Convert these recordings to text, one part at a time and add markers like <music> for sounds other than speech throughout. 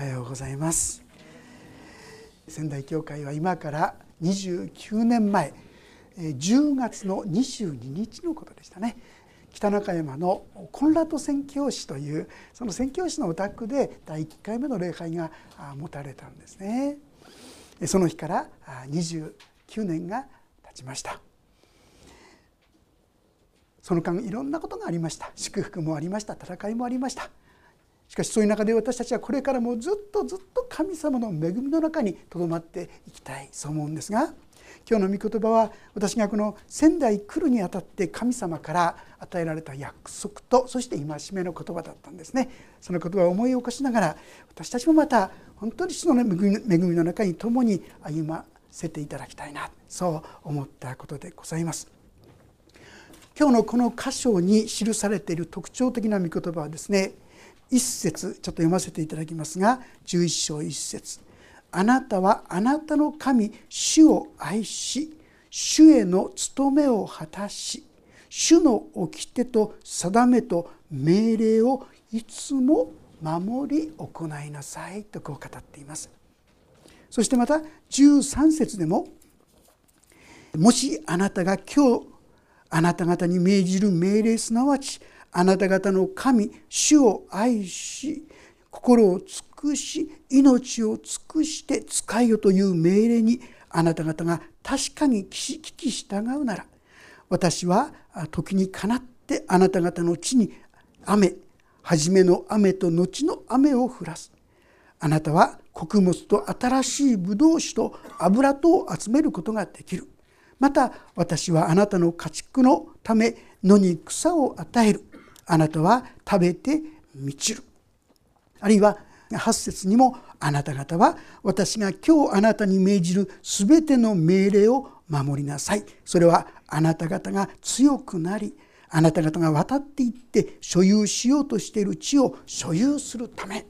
おはようございます。仙台教会は今から29年前10月の22日のことでしたね。北中山のコンラッド宣教師というその宣教師のお宅で第1回目の礼拝が持たれたんですね。その日から29年が経ちました。その間いろんなことがありました。祝福もありました。戦いもありました。しかしそういう中で私たちはこれからもずっとずっと神様の恵みの中にとどまっていきたいそう思うんですが今日の御言葉は私がこの仙台来るにあたって神様から与えられた約束とそして戒めの言葉だったんですねその言葉を思い起こしながら私たちもまた本当にその恵みの中に共に歩ませていただきたいなそう思ったことでございます。今日のこの箇所に記されている特徴的な御言葉はですね一節ちょっと読ませていただきますが11章一節。あなたはあなたの神主を愛し主への務めを果たし主の掟と定めと命令をいつも守り行いなさいとこう語っています。そしてまた13節でももしあなたが今日あなた方に命じる命令すなわちあなた方の神主を愛し心を尽くし命を尽くして使いよという命令にあなた方が確かに聞き従うなら私は時にかなってあなた方の地に雨初めの雨と後の雨を降らす。あなたは穀物と新しいブドウ酒と油とを集めることができる。また私はあなたの家畜のため野に草を与える。あなたは食べて満ちる。あるいは8節にもあなた方は私が今日あなたに命じる全ての命令を守りなさい。それはあなた方が強くなりあなた方が渡っていって所有しようとしている地を所有するため、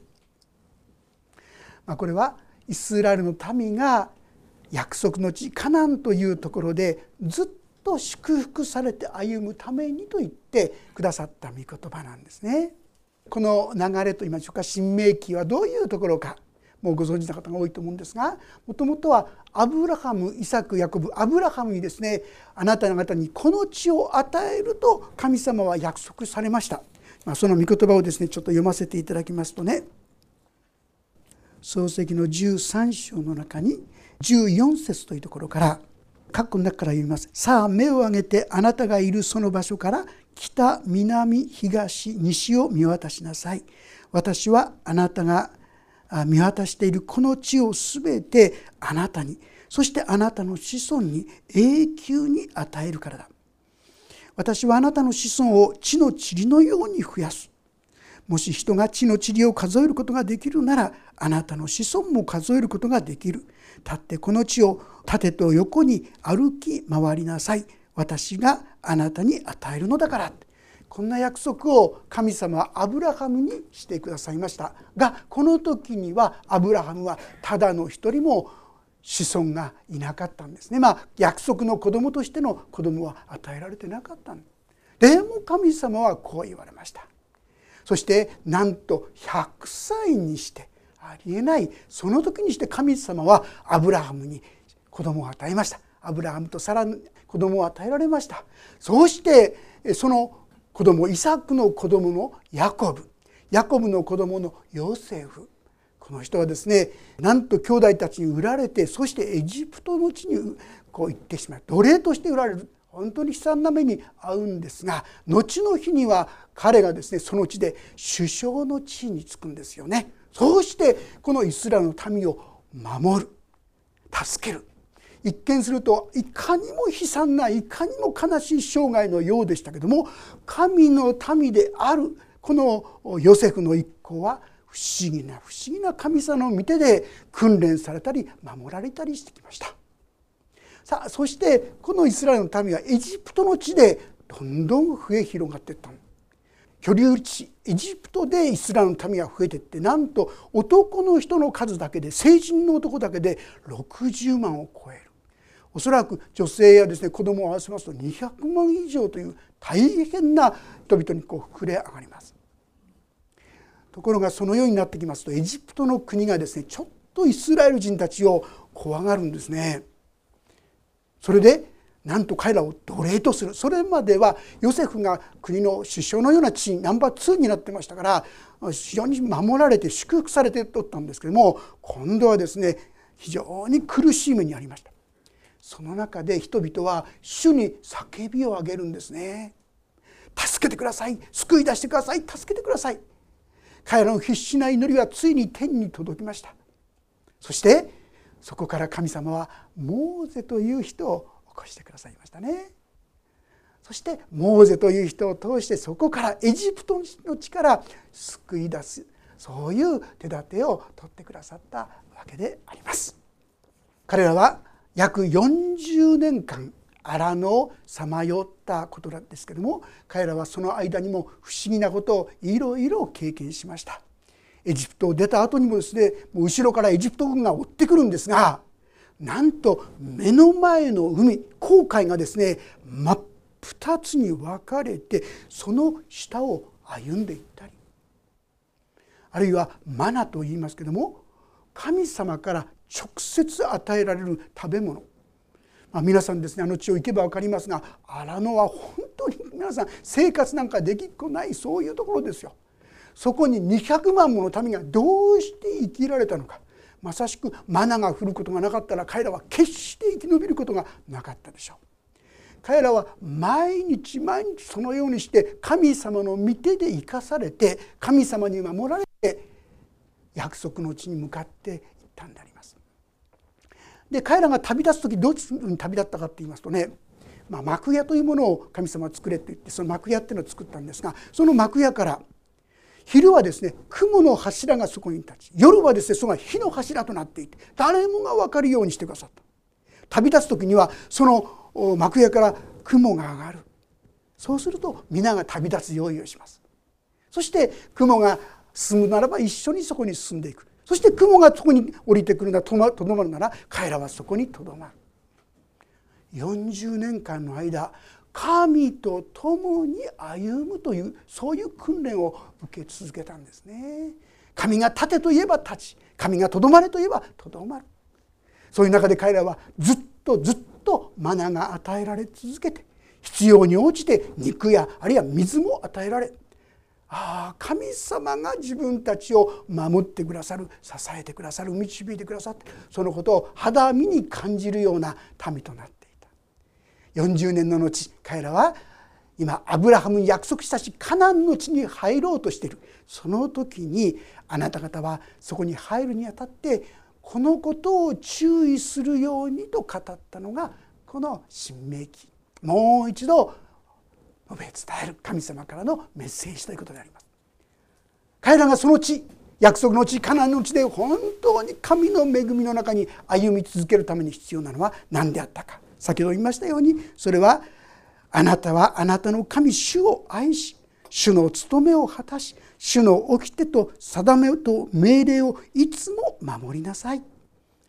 まあ、これはイスラエルの民が約束の地カナンというところでずっと祝福されて歩むためにと言ってくださった御言葉なんですね。この流れといいましょうか新明記はどういうところかもうご存知の方が多いと思うんですがもともとはアブラハムイサクヤコブ。アブラハムにですねあなた方にこの地を与えると神様は約束されました、まあ、その御言葉をですねちょっと読ませていただきますとね。漱石の13章の中に14節というところから括弧の中から読みます「さあ目を上げてあなたがいるその場所から北南東西を見渡しなさい」「私はあなたが見渡しているこの地をすべてあなたにそしてあなたの子孫に永久に与えるからだ」「私はあなたの子孫を地の塵のように増やす」もし人が地の塵を数えることができるならあなたの子孫も数えることができる。立ってこの地を縦と横に歩き回りなさい。私があなたに与えるのだから。こんな約束を神様はアブラハムにしてくださいました。がこの時にはアブラハムはただの一人も子孫がいなかったんですね。まあ約束の子供としての子供は与えられてなかったでも神様はこう言われました。そしてなんと100歳にしてありえないその時にして神様はアブラハムに子供を与えました。アブラハムとサラに子供を与えられました。そうしてその子供イサクの子供のヤコブヤコブの子供のヨセフこの人はですねなんと兄弟たちに売られてそしてエジプトの地にこう行ってしまう。奴隷として売られる。本当に悲惨な目に遭うんですが後の日には彼がですねその地で首相の地位につくんですよね。そうしてこのイスラエルの民を守る。助ける。一見するといかにも悲惨ないかにも悲しい生涯のようでしたけども神の民であるこのヨセフの一行は不思議な不思議な神様の御手で訓練されたり守られたりしてきました。さあそしてこのイスラエルの民はエジプトの地でどんどん増え広がっていったの居留地エジプトでイスラエルの民が増えていってなんと男の人の数だけで成人の男だけで60万を超えるおそらく女性やですね子供を合わせますと200万以上という大変な人々にこう膨れ上がります。ところがそのようになってきますとエジプトの国がですねちょっとイスラエル人たちを怖がるんですね。それでなんと彼らを奴隷とする。それまではヨセフが国の首相のような地位ナンバー2になってましたから非常に守られて祝福されておったんですけども今度はですね非常に苦しい目にありました。その中で人々は主に叫びを上げるんですね。助けてください。救い出してください。助けてください。彼らの必死な祈りはついに天に届きました。そしてそこから神様はモーゼという人を起こしてくださいましたね。そしてモーゼという人を通してそこからエジプトの地から救い出すそういう手立てを取ってくださったわけであります。彼らは約40年間荒野をさまよったことなんですけども彼らはその間にも不思議なことをいろいろ経験しました。エジプトを出た後にもですね後ろからエジプト軍が追ってくるんですがなんと目の前の海航海がですね真っ二つに分かれてその下を歩んでいったりあるいはマナと言いますけども神様から直接与えられる食べ物まあ、皆さんですねあの地を行けば分かりますが荒野は本当に皆さん生活なんかできっこないそういうところですよ。そこに200万もの民がどうして生きられたのかまさしくマナが降ることがなかったら彼らは決して生き延びることがなかったでしょう。彼らは毎日毎日そのようにして神様の御手で生かされて神様に守られて約束の地に向かっていったんであります。で彼らが旅立つ時どっちに旅立ったかって言いますとねまあ、幕屋というものを神様は作れって言ってその幕屋っていうのを作ったんですがその幕屋から昼はですね雲の柱がそこに立ち夜はですねそこが火の柱となっていて誰もが分かるようにしてくださった。旅立つ時にはその幕屋から雲が上がる。そうすると皆が旅立つ用意をします。そして雲が進むならば一緒にそこに進んでいく。そして雲がそこに降りてくるならとどまるなら彼らはそこにとどまる。40年間の間神と共に歩むというそういう訓練を受け続けたんですね。神が立てといえば立ち神がとどまれといえばとどまる。そういう中で彼らはずっとずっとマナが与えられ続けて必要に応じて肉やあるいは水も与えられああ神様が自分たちを守ってくださる支えてくださる導いてくださってそのことを肌身に感じるような民となって40年の後彼らは今アブラハムに約束したしカナンの地に入ろうとしている。その時にあなた方はそこに入るにあたってこのことを注意するようにと語ったのがこの新明記もう一度述べ伝える。神様からのメッセージということであります。彼らがその地約束の地カナンの地で本当に神の恵みの中に歩み続けるために必要なのは何であったか。先ほど言いましたようにそれはあなたはあなたの神主を愛し主の務めを果たし主の掟と定めと命令をいつも守りなさい。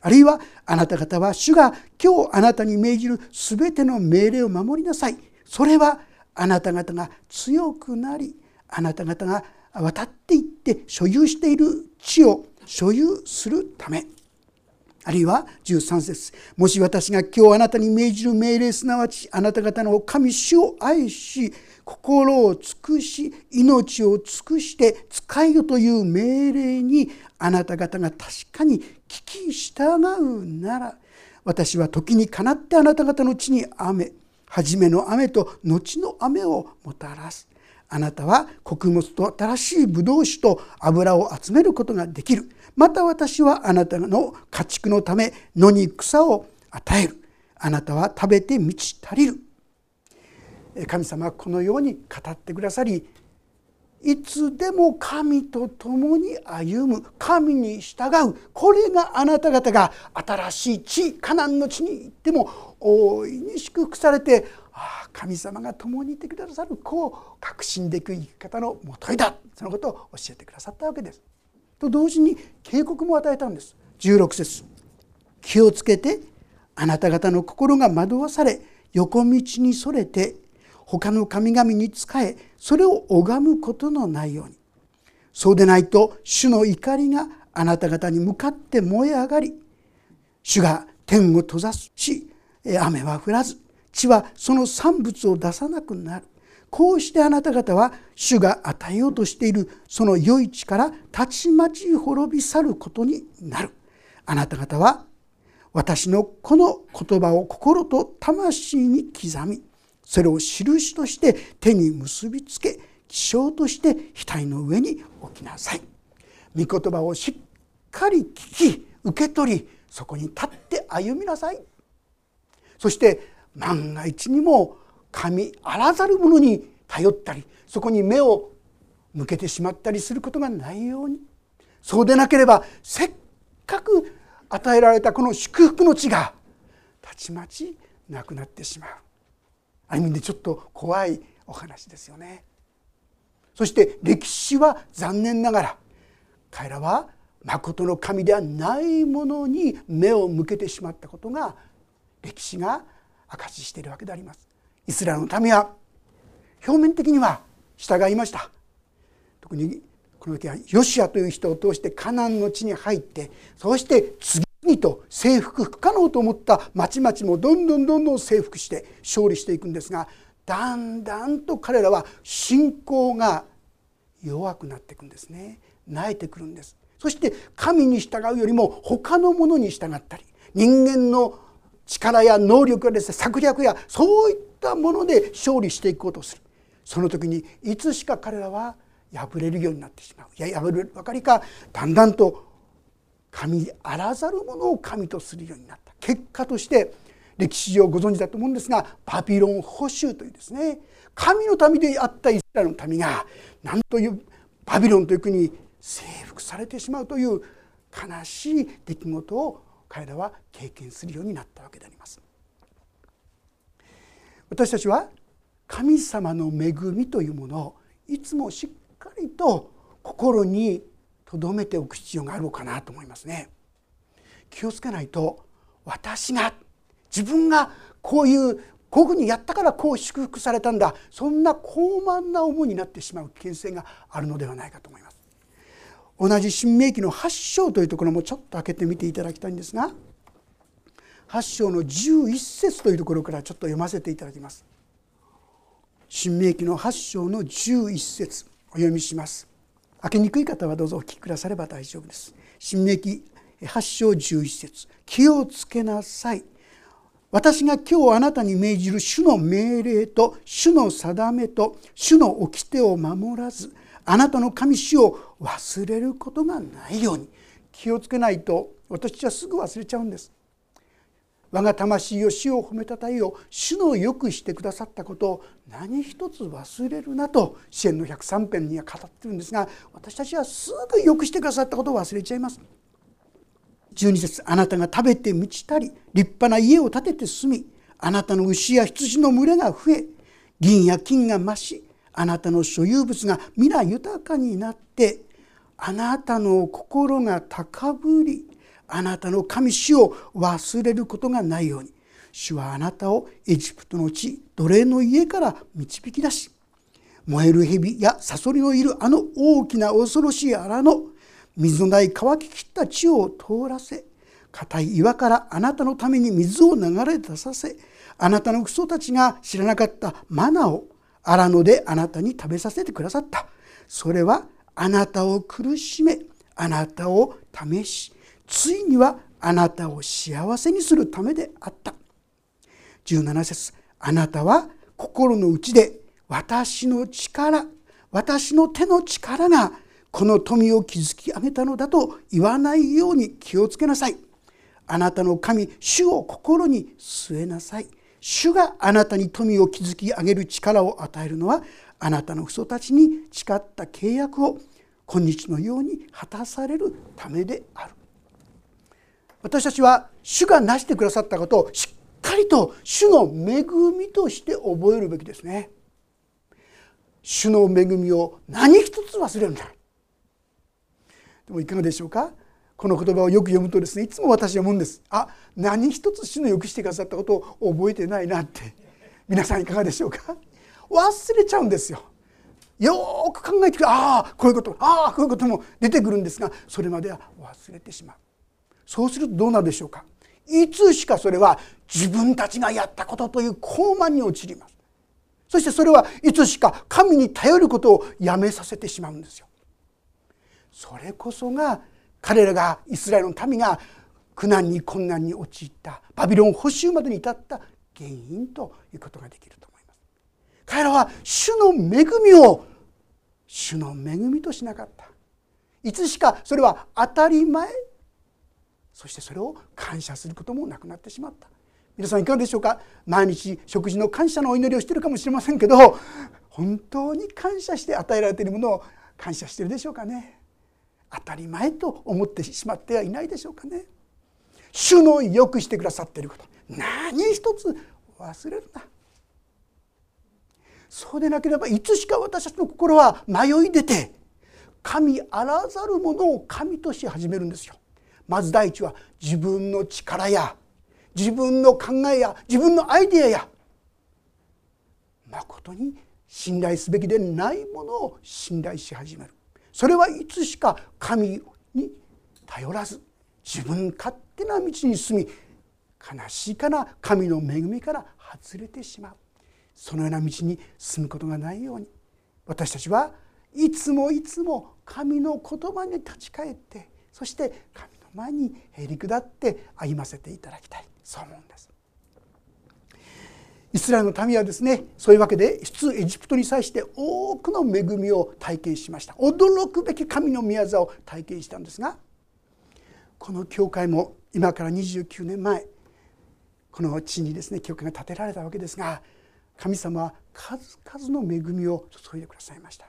あるいはあなた方は主が今日あなたに命じる全ての命令を守りなさい。それはあなた方が強くなりあなた方が渡っていって所有している地を所有するため。あるいは13節。もし私が今日あなたに命じる命令すなわちあなた方の神主を愛し心を尽くし命を尽くして使いよという命令にあなた方が確かに聞き従うなら私は時にかなってあなた方の地に雨初めの雨と後の雨をもたらす。あなたは穀物と新しいブドウ酒と油を集めることができる。また私はあなたの家畜のため野に草を与える。あなたは食べて満ち足りる。神様はこのように語ってくださりいつでも神と共に歩む。神に従う。これがあなた方が新しい地カナンの地に行っても大いに祝福されてああ神様が共にいてくださる。こう確信でいく生き方のもといだ。そのことを教えてくださったわけです。と同時に警告も与えたんです。16節。気をつけてあなた方の心が惑わされ横道にそれて他の神々に仕えそれを拝むことのないように。そうでないと主の怒りがあなた方に向かって燃え上がり主が天を閉ざすし雨は降らず地はその産物を出さなくなる。こうしてあなた方は主が与えようとしているその良い地からたちまち滅び去ることになる。あなた方は私のこの言葉を心と魂に刻みそれを印として手に結びつけ気象として額の上に置きなさい。御言葉をしっかり聞き受け取りそこに立って歩みなさい。そして万が一にも神あらざるものに頼ったりそこに目を向けてしまったりすることがないようにそうでなければせっかく与えられたこの祝福の地がたちまちなくなってしまうある意味でちょっと怖いお話ですよね。そして歴史は残念ながら彼らは誠の神ではないものに目を向けてしまったことが歴史が証ししているわけであります。イスラエルの民は表面的には従いました。特にこの時はヨシアという人を通してカナンの地に入ってそして次々と征服不可能と思った町々もどんどんどんどん征服して勝利していくんですがだんだんと彼らは信仰が弱くなっていくんですね。泣いてくるんです。そして神に従うよりも他のものに従ったり人間の力や能力やですね策略やそういったもので勝利していこうとする。その時にいつしか彼らは破れるようになってしまう。いや破れるばかりか？だんだんと神あらざるものを神とするようになった。結果として歴史上ご存知だと思うんですがバビロン捕囚というですね神の民であったイスラエルの民が何というバビロンという国に征服されてしまうという悲しい出来事を彼らは経験するようになったわけであります。私たちは神様の恵みというものをいつもしっかりと心に留めておく必要があるのかなと思いますね。気をつけないと私が自分がこういうこういうふうにやったからこう祝福されたんだそんな高慢な思いになってしまう危険性があるのではないかと思います。同じ新明記の8章というところもちょっと開けてみていただきたいんですが8章の11節というところからちょっと読ませていただきます。新明記の8章の11節お読みします。開けにくい方はどうぞお聞きくだされば大丈夫です。新明記8章11節気をつけなさい。私が今日あなたに命じる主の命令と主の定めと主の掟を守らずあなたの神主を忘れることがないように気をつけないと私はすぐ忘れちゃうんです。我が魂を主を褒めたたえよ主のよくしてくださったことを何一つ忘れるなと支援の103編には語ってるんですが私たちはすぐよくしてくださったことを忘れちゃいます。12節あなたが食べて満ちたり立派な家を建てて住みあなたの牛や羊の群れが増え銀や金が増しあなたの所有物が皆豊かになってあなたの心が高ぶりあなたの神主を忘れることがないように主はあなたをエジプトの地奴隷の家から導き出し燃える蛇やサソリのいるあの大きな恐ろしい荒野水のない乾ききった地を通らせ硬い岩からあなたのために水を流れ出させあなたのクソたちが知らなかったマナを荒野であなたに食べさせてくださった。それはあなたを苦しめあなたを試しついにはあなたを幸せにするためであった。17節あなたは心の内で私の力私の手の力がこの富を築き上げたのだと言わないように気をつけなさい。あなたの神主を心に据えなさい。主があなたに富を築き上げる力を与えるのはあなたの父祖たちに誓った契約を今日のように果たされるためである。私たちは主がなしてくださったことをしっかりと主の恵みとして覚えるべきですね。主の恵みを何一つ忘れるなでもいかがでしょうか？この言葉をよく読むとですねいつも私は思うんです。あ何一つ主のよくしてくださったことを覚えてないなって。皆さんいかがでしょうか？忘れちゃうんですよ。よく考えてくる。ああこういうことああこういうことも出てくるんですがそれまでは忘れてしまう。そうするとどうなるでしょうか？いつしかそれは自分たちがやったことという高慢に陥ります。そしてそれはいつしか神に頼ることをやめさせてしまうんですよ。それこそが彼らがイスラエルの民が苦難に困難に陥ったバビロン捕囚までに至った原因ということができると思います。彼らは主の恵みを主の恵みとしなかった。いつしかそれは当たり前そしてそれを感謝することもなくなってしまった。皆さんいかがでしょうか？毎日食事の感謝のお祈りをしているかもしれませんけど本当に感謝して与えられているものを感謝しているでしょうかね？当たり前と思ってしまってはいないでしょうかね？主のよくしてくださっていること。何一つ忘れるな。そうでなければいつしか私たちの心は迷い出て神あらざるものを神とし始めるんですよ。まず第一は自分の力や自分の考えや自分のアイデアや誠に信頼すべきでないものを信頼し始める。それはいつしか神に頼らず自分勝手な道に進み悲しいから神の恵みから外れてしまう。そのような道に進むことがないように私たちはいつもいつも神の言葉に立ち返ってそして神の前にへり下って歩ませていただきたい。そう思うんです。イスラエルの民はですねそういうわけで出エジプトに際して多くの恵みを体験しました。驚くべき神の御業を体験したんですがこの教会も今から29年前この地にですね教会が建てられたわけですが神様は数々の恵みを注いでくださいました。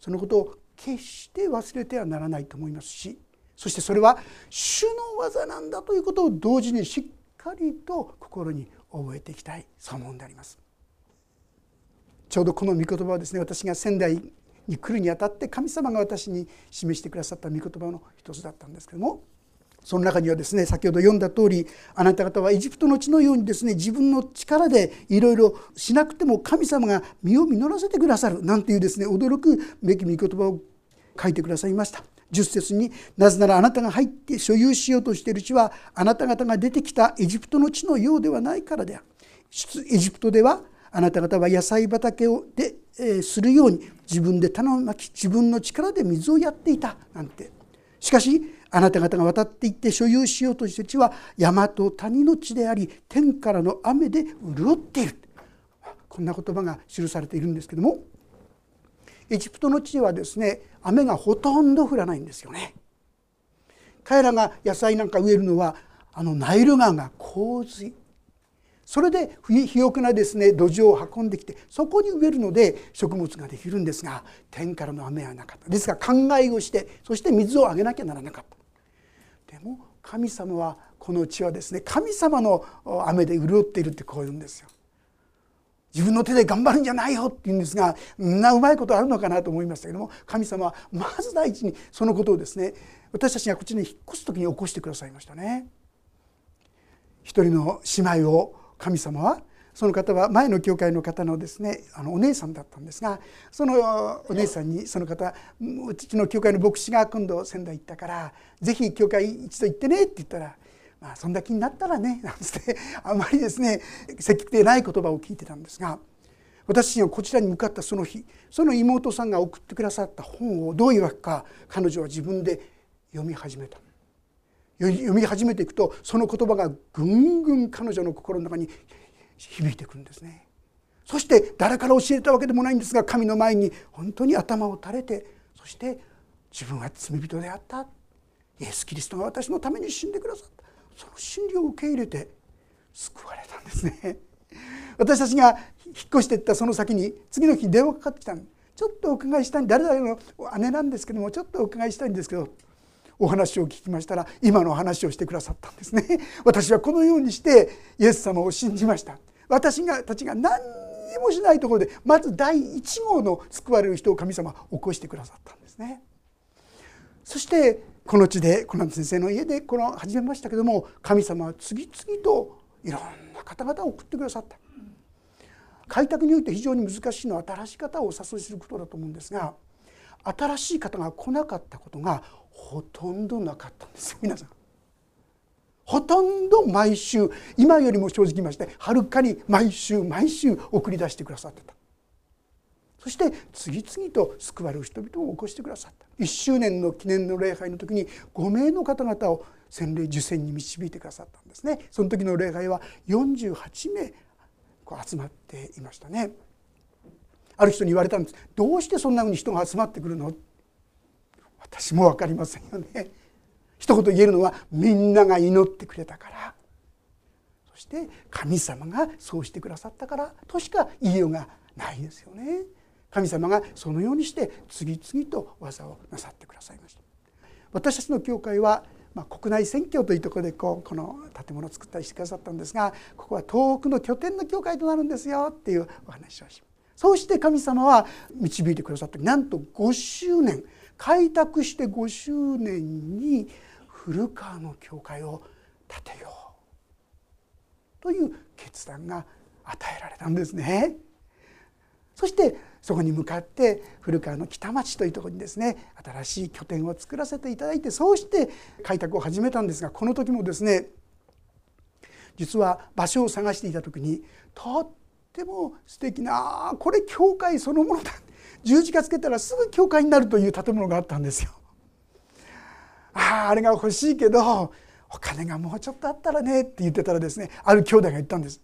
そのことを決して忘れてはならないと思いますしそしてそれは主の技なんだということを同時にしっかりと心に覚えていきたいそう思うんでありますちょうどこの御言葉はですね私が仙台に来るにあたって神様が私に示してくださった御言葉の一つだったんですけどもその中にはですね先ほど読んだ通りあなた方はエジプトの地のようにですね自分の力でいろいろしなくても神様が身を実らせてくださるなんていうですね驚くべき御言葉を書いてくださいました。10節に「なぜならあなたが入って所有しようとしている地はあなた方が出てきたエジプトの地のようではないからである」エジプトではあなた方は野菜畑をで、えー、するように自分で種をまき自分の力で水をやっていたなんて。しかしあなた方が渡っていって所有しようとしてる地は山と谷の地であり天からの雨で潤っている。こんな言葉が記されているんですけどもエジプトの地はですね雨がほとんど降らないんですよね。彼らが野菜なんか植えるのはあのナイル川が洪水。それで肥沃なですね土壌を運んできてそこに植えるので食物ができるんですが天からの雨はなかった。ですから考えをしてそして水をあげなきゃならなかった。でも神様はこの地はですね神様の雨で潤っているってこう言うんですよ。自分の手で頑張るんじゃないよって言うんですがんなうまいことあるのかなと思いましたけども神様はまず第一にそのことをですね私たちがこっちに引っ越す時に起こしてくださいましたね。一人の姉妹を神様はその方は前の教会の方のですねあのお姉さんだったんですがそのお姉さんにその方うちの教会の牧師が今度仙台行ったからぜひ教会一度行ってねって言ったらまあ、そんな気になったらね <laughs> なんつってあんまりですね積極的でない言葉を聞いてたんですが私がこちらに向かったその日その妹さんが送ってくださった本をどういうわけか彼女は自分で読み始めた。読み始めていくとその言葉がぐんぐん彼女の心の中に響いてくるんですね。そして誰から教えたわけでもないんですが神の前に本当に頭を垂れてそして自分は罪人であった。イエス・キリストが私のために死んでくださった。その真理を受け入れて救われたんですね。<laughs> 私たちが引っ越していったその先に次の日電話かかってきたちょっとお伺いしたい誰々の姉なんですけどもちょっとお伺いしたいんですけどお話を聞きましたら今の話をしてくださったんですね。<laughs> 私はこのようにしてイエス様を信じました。私がたちが何にもしないところでまず第1号の救われる人を神様起こしてくださったんですね。そしてこの地でコナン先生の家でこの始めましたけども神様は次々といろんな方々を送ってくださった。開拓において非常に難しいのは新しい方をお誘いすることだと思うんですが新しい方が来なかったことがほとんどなかったんです。皆さん。ほとんど毎週今よりも正直ましてはるかに毎週毎週送り出してくださってた。そして次々と救われる人々を起こしてくださった。1周年の記念の礼拝の時に5名の方々を洗礼受洗に導いてくださったんですね。その時の礼拝は48名こう集まっていましたね。ある人に言われたんです。どうしてそんなふうに人が集まってくるの？私も分かりませんよね。一言言えるのはみんなが祈ってくれたから。そして神様がそうしてくださったからとしか言いようがないですよね。神様がそのようにして次々と技をなさってくださいました私たちの教会はまあ、国内選挙というところでこうこの建物を作ったりしてくださったんですがここは遠くの拠点の教会となるんですよっていうお話をしますそうして神様は導いてくださってなんと5周年開拓して5周年に古川の教会を建てようという決断が与えられたんですね。そしてそこに向かって古川の北町というところにですね新しい拠点を作らせていただいてそうして開拓を始めたんですがこの時もですね実は場所を探していた時にとっても素敵なこれ教会そのものだ十字架つけたらすぐ教会になるという建物があったんですよ。あああれが欲しいけどお金がもうちょっとあったらねって言ってたらですねある兄弟が言ったんです。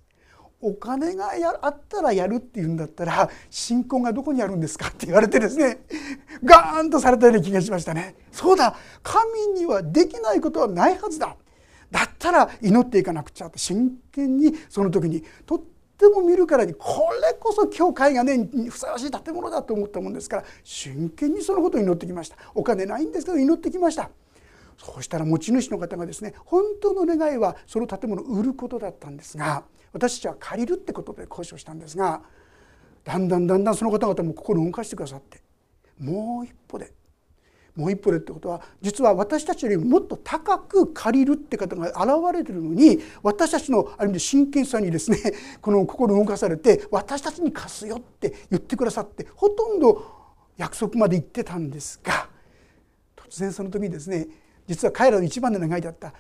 お金がやあったらやるっていうんだったら信仰がどこにあるんですか？って言われてですねガーンとされたような気がしましたね。そうだ神にはできないことはないはずだ。だったら祈っていかなくちゃって真剣にその時にとっても見るからにこれこそ教会がねふさわしい建物だと思ったもんですから真剣にそのことを祈ってきました。お金ないんですけど祈ってきました。そうしたら持ち主の方がですね本当の願いはその建物を売ることだったんですが私たちは借りるってことで交渉したんですがだんだんだんだんその方々も心を動かしてくださってもう一歩でもう一歩でってことは実は私たちよりもっと高く借りるって方が現れてるのに私たちのある意味で真剣さにですね <laughs> この心を動かされて私たちに貸すよって言ってくださってほとんど約束まで行ってたんですが突然その時にですね実は彼らの一番の願いだった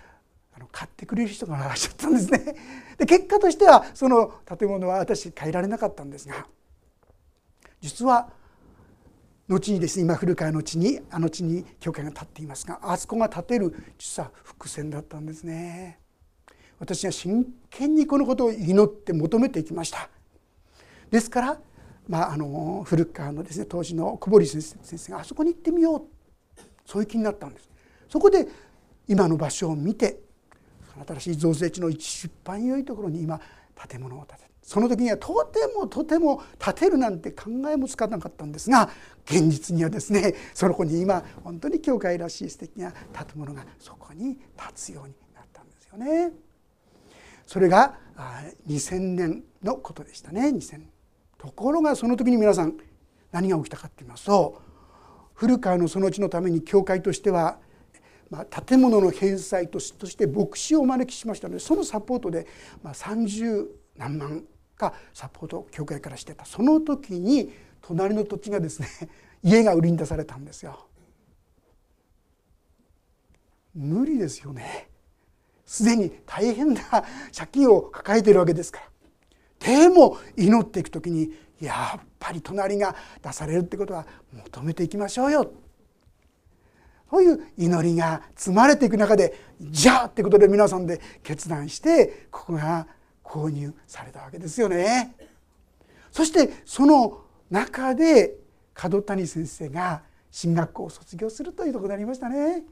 あの買ってくれる人がいらっしゃったんですね。<laughs> で結果としてはその建物は私変えられなかったんですが実は後にですね今古川の地にあの地に教会が建っていますがあそこが建てる実は伏線だったんですね。私は真剣にこのことを祈って求めていきました。ですから、まあ、あの古川のですね当時の小堀先生があそこに行ってみようそういう気になったんです。そこで今の場所を見て新しい造成地の一番良いところに今建物を建てるその時にはとてもとても建てるなんて考えもつかなかったんですが現実にはですねその子に今本当に教会らしい素敵な建物がそこに建つようになったんですよね。それが2000年のことでしたね2000。ところがその時に皆さん何が起きたかって言いますと古川のその地のために教会としてはまあ、建物の返済として牧師をお招きしましたのでそのサポートで、まあ、30何万かサポート教会からしてたその時に隣の土地がですね <laughs> 家が売りに出されたんですよ。無理ですよね。すでに大変な借金を抱えているわけですから。でも祈っていく時にやっぱり隣が出されるってことは求めていきましょうよそういう祈りが積まれていく中でじゃあってことで皆さんで決断してここが購入されたわけですよね。そしてその中で角谷先生が進学校を卒業するというところになりましたね。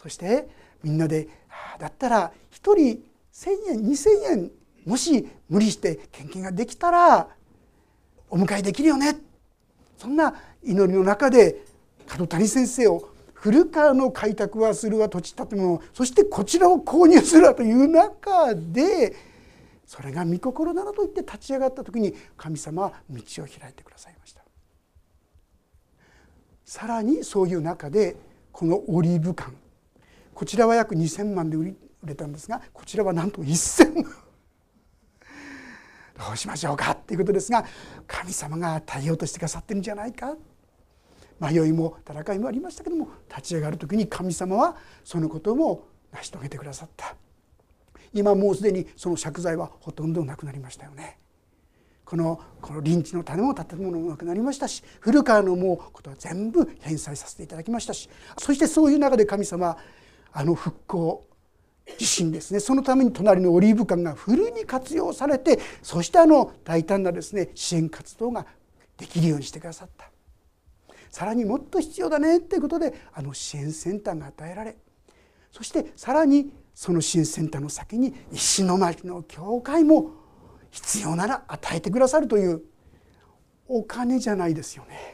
そしてみんなで「だったら1人1,000円2,000円もし無理して献金ができたらお迎えできるよね」そんな祈りの中で角谷先生を古川の開拓はするわ土地建物そしてこちらを購入するわという中でそれが御心なのと言って立ち上がった時に神様は道を開いてくださいました。さらにそういう中でこのオリーブ館。こちらは約2,000万で売れたんですがこちらはなんと1,000万。どうしましょうかっていうことですが神様が対応としてくださってるんじゃないか。迷いも戦いもありましたけども立ち上がる時に神様はそのことも成し遂げてくださった。今もうすでにその借財はほとんどなくなりましたよね。このこの臨地の種も建物もなくなりましたし古川のもうことは全部返済させていただきましたしそしてそういう中で神様あの復興自身ですねそのために隣のオリーブ館がフルに活用されてそしてあの大胆なですね支援活動ができるようにしてくださった。さらにもっと必要だねっていうことであの支援センターが与えられそしてさらにその支援センターの先に石巻の教会も必要なら与えてくださるというお金じゃないですよね。